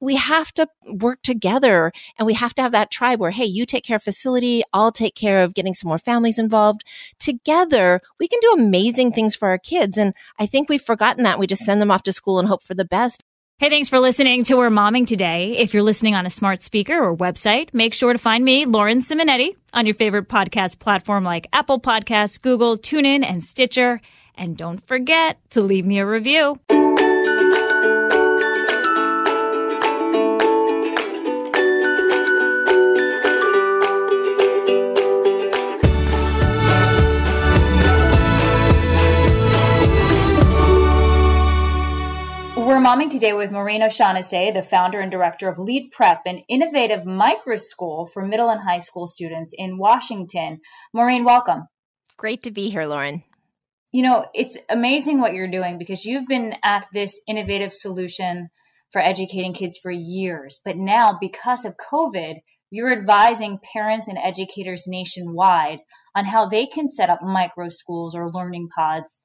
We have to work together and we have to have that tribe where, hey, you take care of facility, I'll take care of getting some more families involved. Together, we can do amazing things for our kids. And I think we've forgotten that. We just send them off to school and hope for the best. Hey, thanks for listening to We're Momming today. If you're listening on a smart speaker or website, make sure to find me, Lauren Simonetti, on your favorite podcast platform like Apple Podcasts, Google, TuneIn, and Stitcher. And don't forget to leave me a review. We're momming today with Maureen O'Shaughnessy, the founder and director of Lead Prep, an innovative micro school for middle and high school students in Washington. Maureen, welcome. Great to be here, Lauren. You know, it's amazing what you're doing because you've been at this innovative solution for educating kids for years. But now, because of COVID, you're advising parents and educators nationwide on how they can set up micro schools or learning pods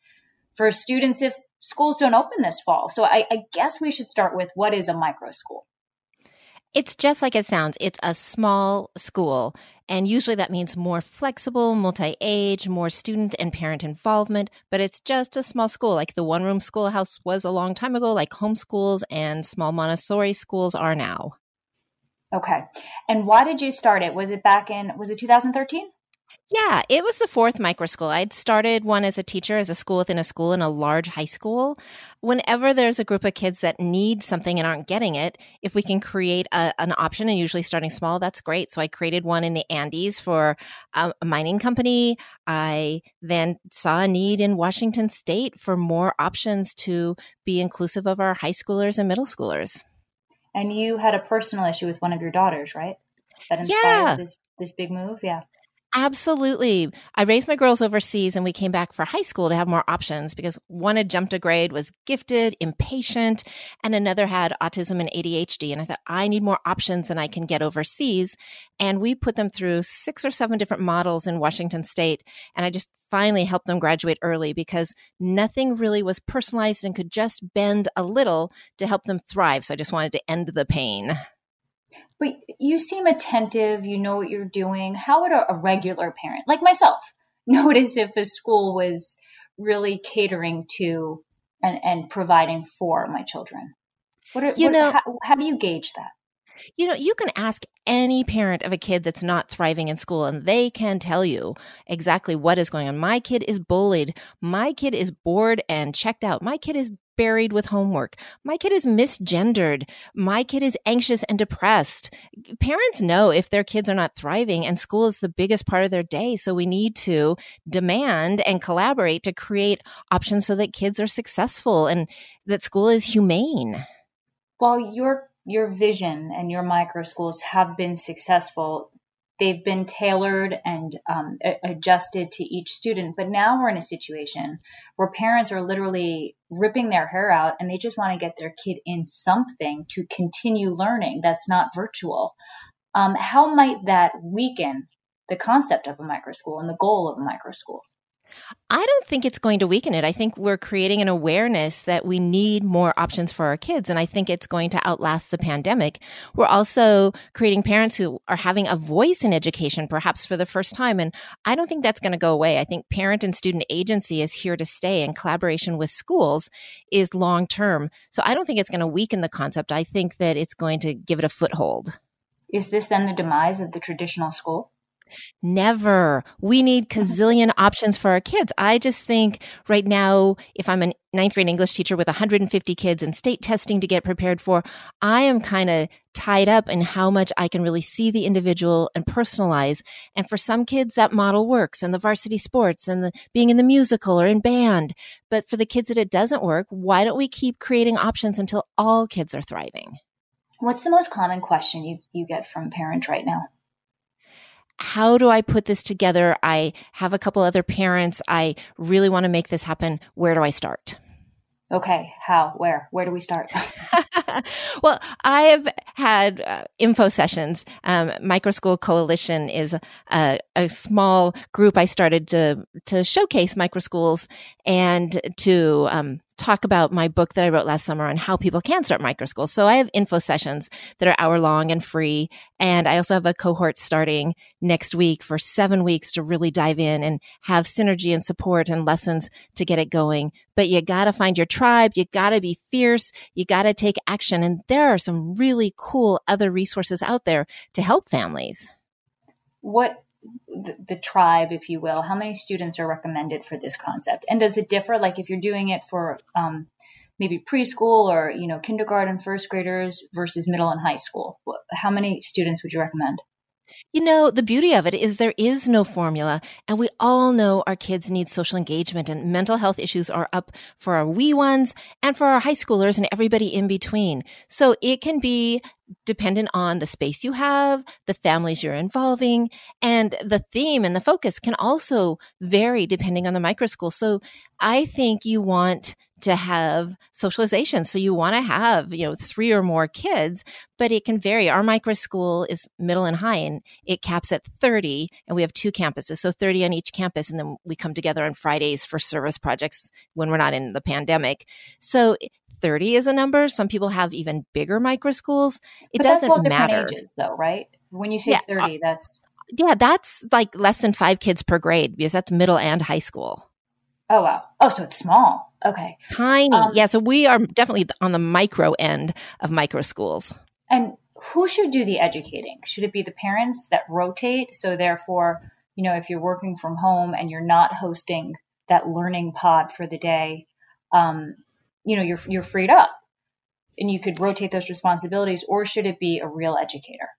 for students if schools don't open this fall. So I, I guess we should start with what is a micro school? It's just like it sounds. It's a small school. And usually that means more flexible, multi age, more student and parent involvement. But it's just a small school, like the one room schoolhouse was a long time ago, like homeschools and small Montessori schools are now. Okay. And why did you start it? Was it back in, was it 2013? Yeah, it was the fourth micro school. I'd started one as a teacher, as a school within a school in a large high school. Whenever there's a group of kids that need something and aren't getting it, if we can create a, an option, and usually starting small, that's great. So I created one in the Andes for a, a mining company. I then saw a need in Washington State for more options to be inclusive of our high schoolers and middle schoolers. And you had a personal issue with one of your daughters, right? That inspired yeah. this this big move. Yeah. Absolutely. I raised my girls overseas and we came back for high school to have more options because one had jumped a grade, was gifted, impatient, and another had autism and ADHD. And I thought, I need more options than I can get overseas. And we put them through six or seven different models in Washington state. And I just finally helped them graduate early because nothing really was personalized and could just bend a little to help them thrive. So I just wanted to end the pain. But you seem attentive, you know what you're doing. How would a, a regular parent, like myself, notice if a school was really catering to and, and providing for my children? What are, you what, know, how, how do you gauge that? You know, you can ask any parent of a kid that's not thriving in school and they can tell you exactly what is going on. My kid is bullied. My kid is bored and checked out. My kid is buried with homework. My kid is misgendered. My kid is anxious and depressed. Parents know if their kids are not thriving, and school is the biggest part of their day. So we need to demand and collaborate to create options so that kids are successful and that school is humane. While your your vision and your micro schools have been successful, they've been tailored and um, adjusted to each student. But now we're in a situation where parents are literally ripping their hair out and they just want to get their kid in something to continue learning that's not virtual. Um, how might that weaken the concept of a micro school and the goal of a micro school? I don't think it's going to weaken it. I think we're creating an awareness that we need more options for our kids. And I think it's going to outlast the pandemic. We're also creating parents who are having a voice in education, perhaps for the first time. And I don't think that's going to go away. I think parent and student agency is here to stay, and collaboration with schools is long term. So I don't think it's going to weaken the concept. I think that it's going to give it a foothold. Is this then the demise of the traditional school? Never. We need gazillion options for our kids. I just think right now, if I'm a ninth grade English teacher with 150 kids and state testing to get prepared for, I am kind of tied up in how much I can really see the individual and personalize. And for some kids, that model works and the varsity sports and the being in the musical or in band. But for the kids that it doesn't work, why don't we keep creating options until all kids are thriving? What's the most common question you, you get from parents right now? How do I put this together? I have a couple other parents. I really want to make this happen. Where do I start? Okay, how? Where? Where do we start? well, I have had uh, info sessions. Um, Microschool Coalition is a, a, small group I started to to showcase microschools and to um, talk about my book that I wrote last summer on how people can start micro microschools. So I have info sessions that are hour long and free. And I also have a cohort starting next week for seven weeks to really dive in and have synergy and support and lessons to get it going. But you got to find your tribe. You got to be fierce. You got to take action. And there are some really cool other resources out there to help families. What the, tribe, if you will, how many students are recommended for this concept? And does it differ? Like if you're doing it for um, maybe preschool or you know kindergarten, first graders versus middle and high school, how many students would you recommend? You know, the beauty of it is there is no formula, and we all know our kids need social engagement, and mental health issues are up for our wee ones and for our high schoolers and everybody in between. So it can be dependent on the space you have, the families you're involving, and the theme and the focus can also vary depending on the micro school. So I think you want to have socialization. So you want to have, you know, three or more kids, but it can vary. Our micro school is middle and high and it caps at 30 and we have two campuses. So 30 on each campus. And then we come together on Fridays for service projects when we're not in the pandemic. So 30 is a number. Some people have even bigger micro schools. It but doesn't matter. Ages, though, right? When you say yeah, 30, uh, that's yeah, that's like less than five kids per grade because that's middle and high school. Oh wow! Oh, so it's small. Okay, tiny. Um, yeah, so we are definitely on the micro end of micro schools. And who should do the educating? Should it be the parents that rotate? So therefore, you know, if you're working from home and you're not hosting that learning pod for the day, um, you know you're you're freed up and you could rotate those responsibilities or should it be a real educator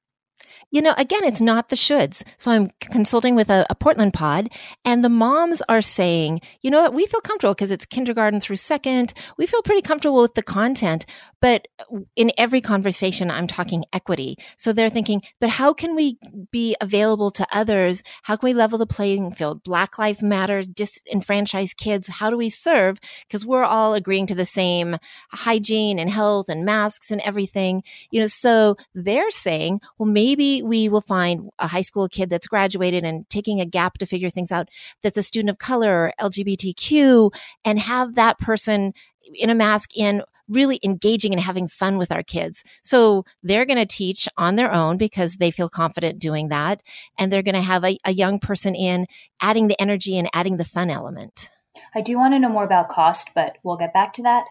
you know, again, it's not the shoulds. So I'm consulting with a, a, Portland pod, and the moms are saying, you know what, we feel comfortable because it's kindergarten through second. We feel pretty comfortable with the content. But in every conversation, I'm talking equity. So they're thinking, but how can we be available to others? How can we level the playing field? Black Lives Matter, disenfranchised kids. How do we serve? Because we're all agreeing to the same hygiene and health and masks and everything. You know, so they're saying, well, maybe we will find a high school kid that's graduated and taking a gap to figure things out that's a student of color or LGBTQ and have that person in a mask in really engaging and having fun with our kids. So they're going to teach on their own because they feel confident doing that. And they're going to have a, a, young person in adding the energy and adding the fun element. I do want to know more about cost, but we'll get back to that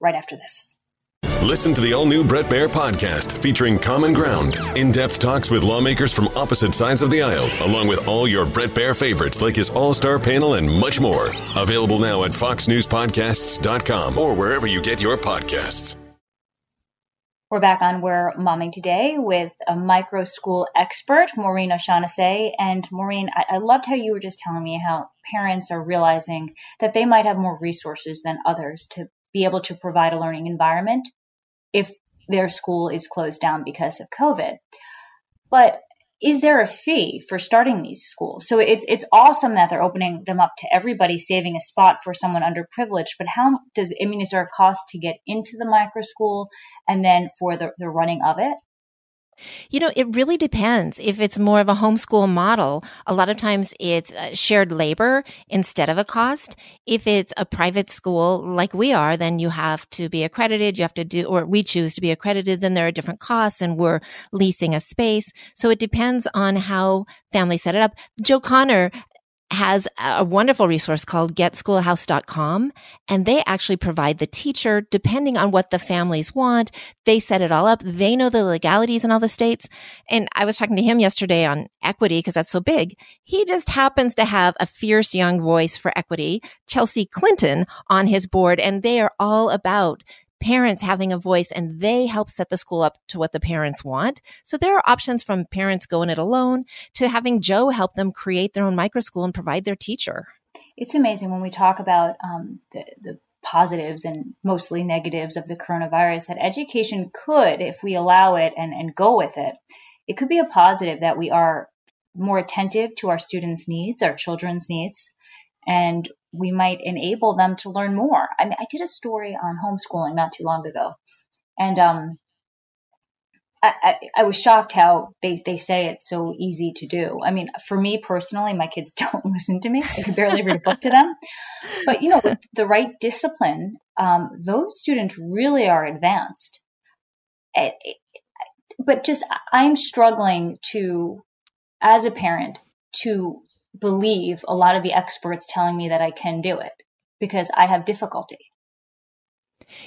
right after this. Listen to the all new Bret Baier podcast featuring Common Ground, in depth talks with lawmakers from opposite sides of the aisle, along with all your Bret Baier favorites like his all star panel and much more. Available now at foxnewspodcasts.com or wherever you get your podcasts. We're back on We're Momming Today with a micro school expert, Maureen O'Shaughnessy. And Maureen, I-, I loved how you were just telling me how parents are realizing that they might have more resources than others to be able to provide a learning environment if their school is closed down because of COVID. But is there a fee for starting these schools? So it's it's awesome that they're opening them up to everybody, saving a spot for someone underprivileged. But how does I mean, is there a cost to get into the micro school and then for the, the running of it? You know, it really depends. If it's more of a homeschool model, a lot of times it's uh, shared labor instead of a cost. If it's a private school like we are, then you have to be accredited. You have to do, or we choose to be accredited. Then there are different costs and we're leasing a space. So it depends on how families set it up. Joe Connor has a wonderful resource called getschoolhouse.com and they actually provide the teacher depending on what the families want they set it all up. They know the legalities in all the states. And i was talking to him yesterday on equity because that's so big. He just happens to have a fierce young voice for equity chelsea clinton on his board and they are all about parents having a voice and they help set the school up to what the parents want. So there are options from parents going it alone to having Joe help them create their own micro school and provide their teacher. It's amazing when we talk about um, the, the positives and mostly negatives of the coronavirus that education could, if we allow it and, and go with it, it could be a positive that we are more attentive to our students' needs, our children's needs, and we might enable them to learn more. I mean, I did a story on homeschooling not too long ago, and um, I, I, I, was shocked how they, they say it's so easy to do. I mean, for me personally, my kids don't listen to me. I can barely read a book to them. But, you know, with the right discipline, um, those students really are advanced. It, it, but just, I'm struggling to, as a parent, to believe a lot of the experts telling me that I can do it because I have difficulty.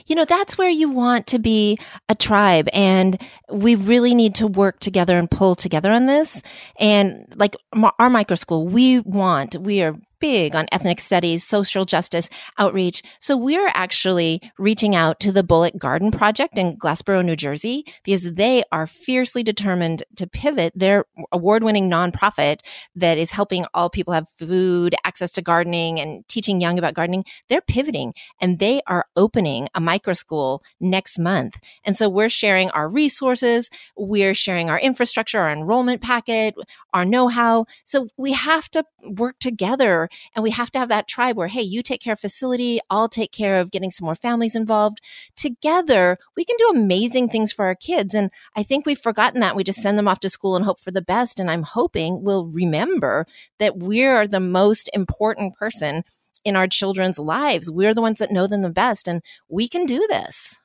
You know, that's where you want to be a tribe. And we really need to work together and pull together on this. And like our micro school, we want, we are big on ethnic studies, social justice, outreach. So we're actually reaching out to the Bullock Garden Project in Glassboro, New Jersey, because they are fiercely determined to pivot their award winning nonprofit that is helping all people have food, access to gardening, and teaching young about gardening. They're pivoting and they are opening a micro school next month. And so we're sharing our resources, we're sharing our infrastructure, our enrollment packet, our know how. So we have to work together and we have to have that tribe where, hey, you take care of facility, I'll take care of getting some more families involved. Together, we can do amazing things for our kids. And I think we've forgotten that. We just send them off to school and hope for the best. And I'm hoping we'll remember that we're the most important person in our children's lives. We're the ones that know them the best, and we can do this.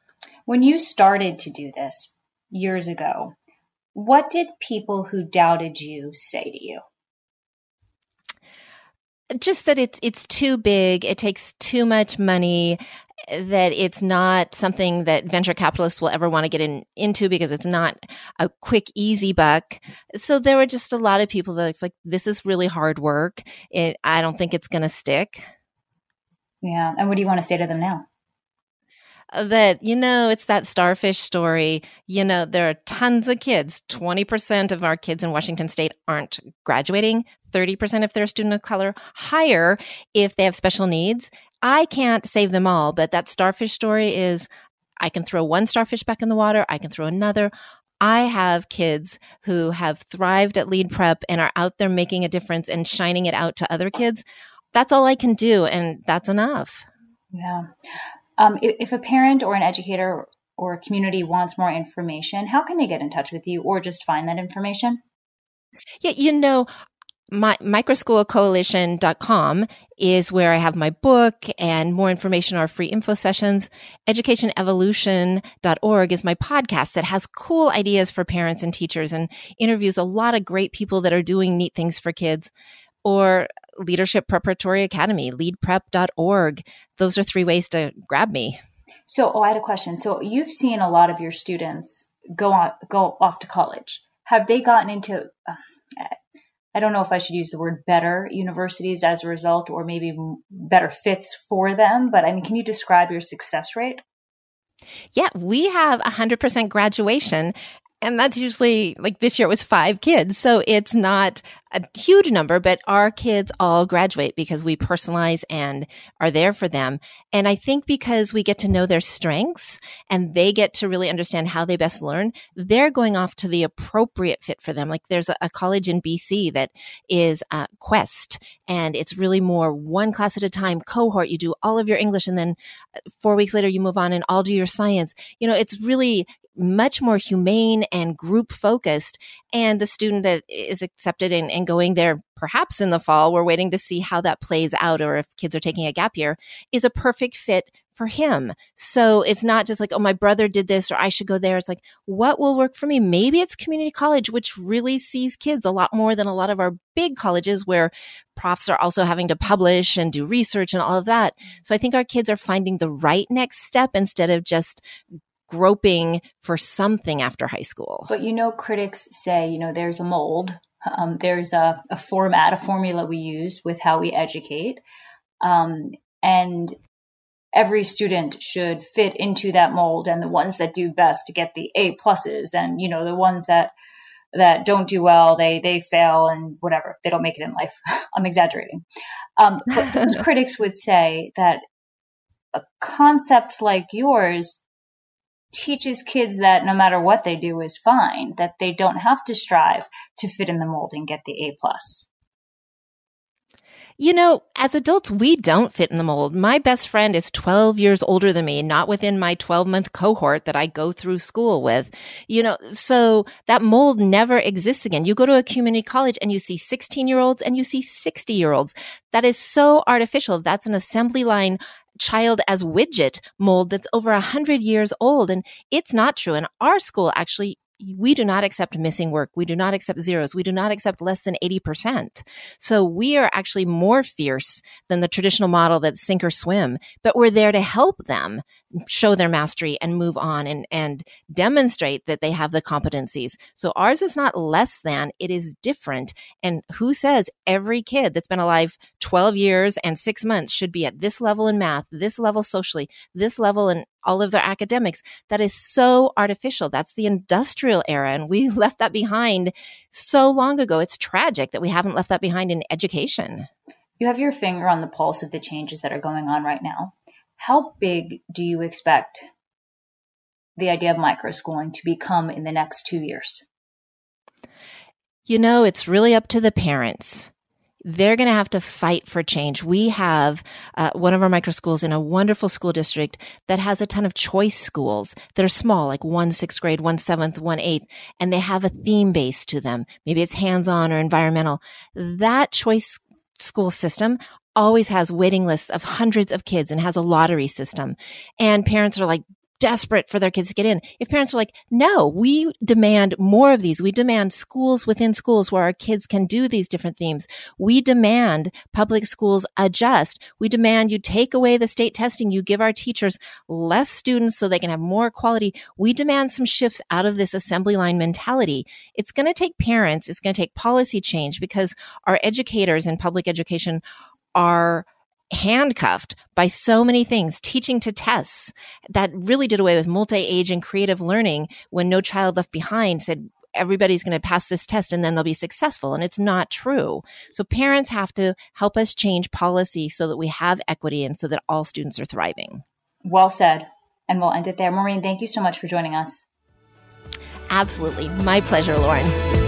When you started to do this years ago, what did people who doubted you say to you? Just that it's it's too big it takes too much money that it's not something that venture capitalists will ever want to get in, into because it's not a quick easy buck. So there were just a lot of people that it's like this is really hard work. It, i don't think it's going to stick. Yeah and what do you want to say to them now that you know it's that starfish story. You know there are tons of kids. 20% of our kids in washington state aren't graduating. 30% if they're a student of color. Higher if they have special needs. I can't save them all but that starfish story is i can throw one starfish back in the water. I can throw another. I have kids who have thrived at lead prep and are out there making a difference and shining it out to other kids. That's all I can do, and that's enough. Yeah. Um, if, if a parent or an educator or a community wants more information, how can they get in touch with you or just find that information? Yeah, you know, my microschoolcoalition.com is where I have my book and more information our free info sessions. Educationevolution.org is my podcast that has cool ideas for parents and teachers and interviews a lot of great people that are doing neat things for kids. Or Leadership Preparatory Academy, leadprep.org. Those are three ways to grab me. So, oh, I had a question. So, you've seen a lot of your students go on, go off to college. Have they gotten into? Uh, I don't know if I should use the word better universities as a result, or maybe better fits for them. But I mean, can you describe your success rate? Yeah, we have 100% graduation and that's usually like this year it was five kids. So it's not a huge number, but our kids all graduate because we personalize and are there for them. And I think because we get to know their strengths and they get to really understand how they best learn, they're going off to the appropriate fit for them. Like there's a, a college in BC that is uh, Quest and it's really more one class at a time cohort. You do all of your English and then uh, four weeks later you move on and all do your science. You know, it's really much more humane and group focused. And the student that is accepted and, and going there perhaps in the fall, we're waiting to see how that plays out or if kids are taking a gap year, is a perfect fit for him. So it's not just like, oh, my brother did this or I should go there. It's like, what will work for me? Maybe it's community college, which really sees kids a lot more than a lot of our big colleges where profs are also having to publish and do research and all of that. So I think our kids are finding the right next step instead of just groping for something after high school. But you know, critics say, you know, there's a mold, um, there's a, a, format, a formula we use with how we educate. Um, and every student should fit into that mold and the ones that do best to get the A pluses and, you know, the ones that that don't do well, they they fail and whatever, they don't make it in life. I'm exaggerating. Um, but those critics would say that concepts like yours teaches kids that no matter what they do is fine, that they don't have to strive to fit in the mold and get the A plus. You know, as adults, we don't fit in the mold. My best friend is 12 years older than me, not within my 12 month cohort that I go through school with. You know, so that mold never exists again. You go to a community college and you see 16 year olds and you see 60 year olds. That is so artificial. That's an assembly line child as widget mold that's over a hundred years old. And it's not true. And our school actually we do not accept missing work. We do not accept zeros. We do not accept less than 80%. So we are actually more fierce than the traditional model that's sink or swim, but we're there to help them show their mastery and move on and, and demonstrate that they have the competencies. So ours is not less than, it is different. And who says every kid that's been alive 12 years and six months should be at this level in math, this level socially, this level in all of their academics? That is so artificial. That's the industrial era. And we left that behind so long ago. It's tragic that we haven't left that behind in education. You have your finger on the pulse of the changes that are going on right now. How big do you expect the idea of microschooling to become in the next two years? You know, it's really up to the parents. They're going to have to fight for change. We have uh, one of our micro schools in a wonderful school district that has a ton of choice schools that are small, like one sixth grade, one seventh, one eighth, and they have a theme base to them. Maybe it's hands on or environmental. That choice school system always has waiting lists of hundreds of kids and has a lottery system. And parents are like, desperate for their kids to get in. If parents are like, no, we demand more of these. We demand schools within schools where our kids can do these different themes. We demand public schools adjust. We demand you take away the state testing. You give our teachers less students so they can have more quality. We demand some shifts out of this assembly line mentality. It's going to take parents. It's going to take policy change because our educators in public education are handcuffed by so many things, teaching to tests that really did away with multi age and creative learning when No Child Left Behind said, everybody's going to pass this test and then they'll be successful. And it's not true. So parents have to help us change policy so that we have equity and so that all students are thriving. Well said. And we'll end it there. Maureen, thank you so much for joining us. Absolutely. My pleasure, Lauren.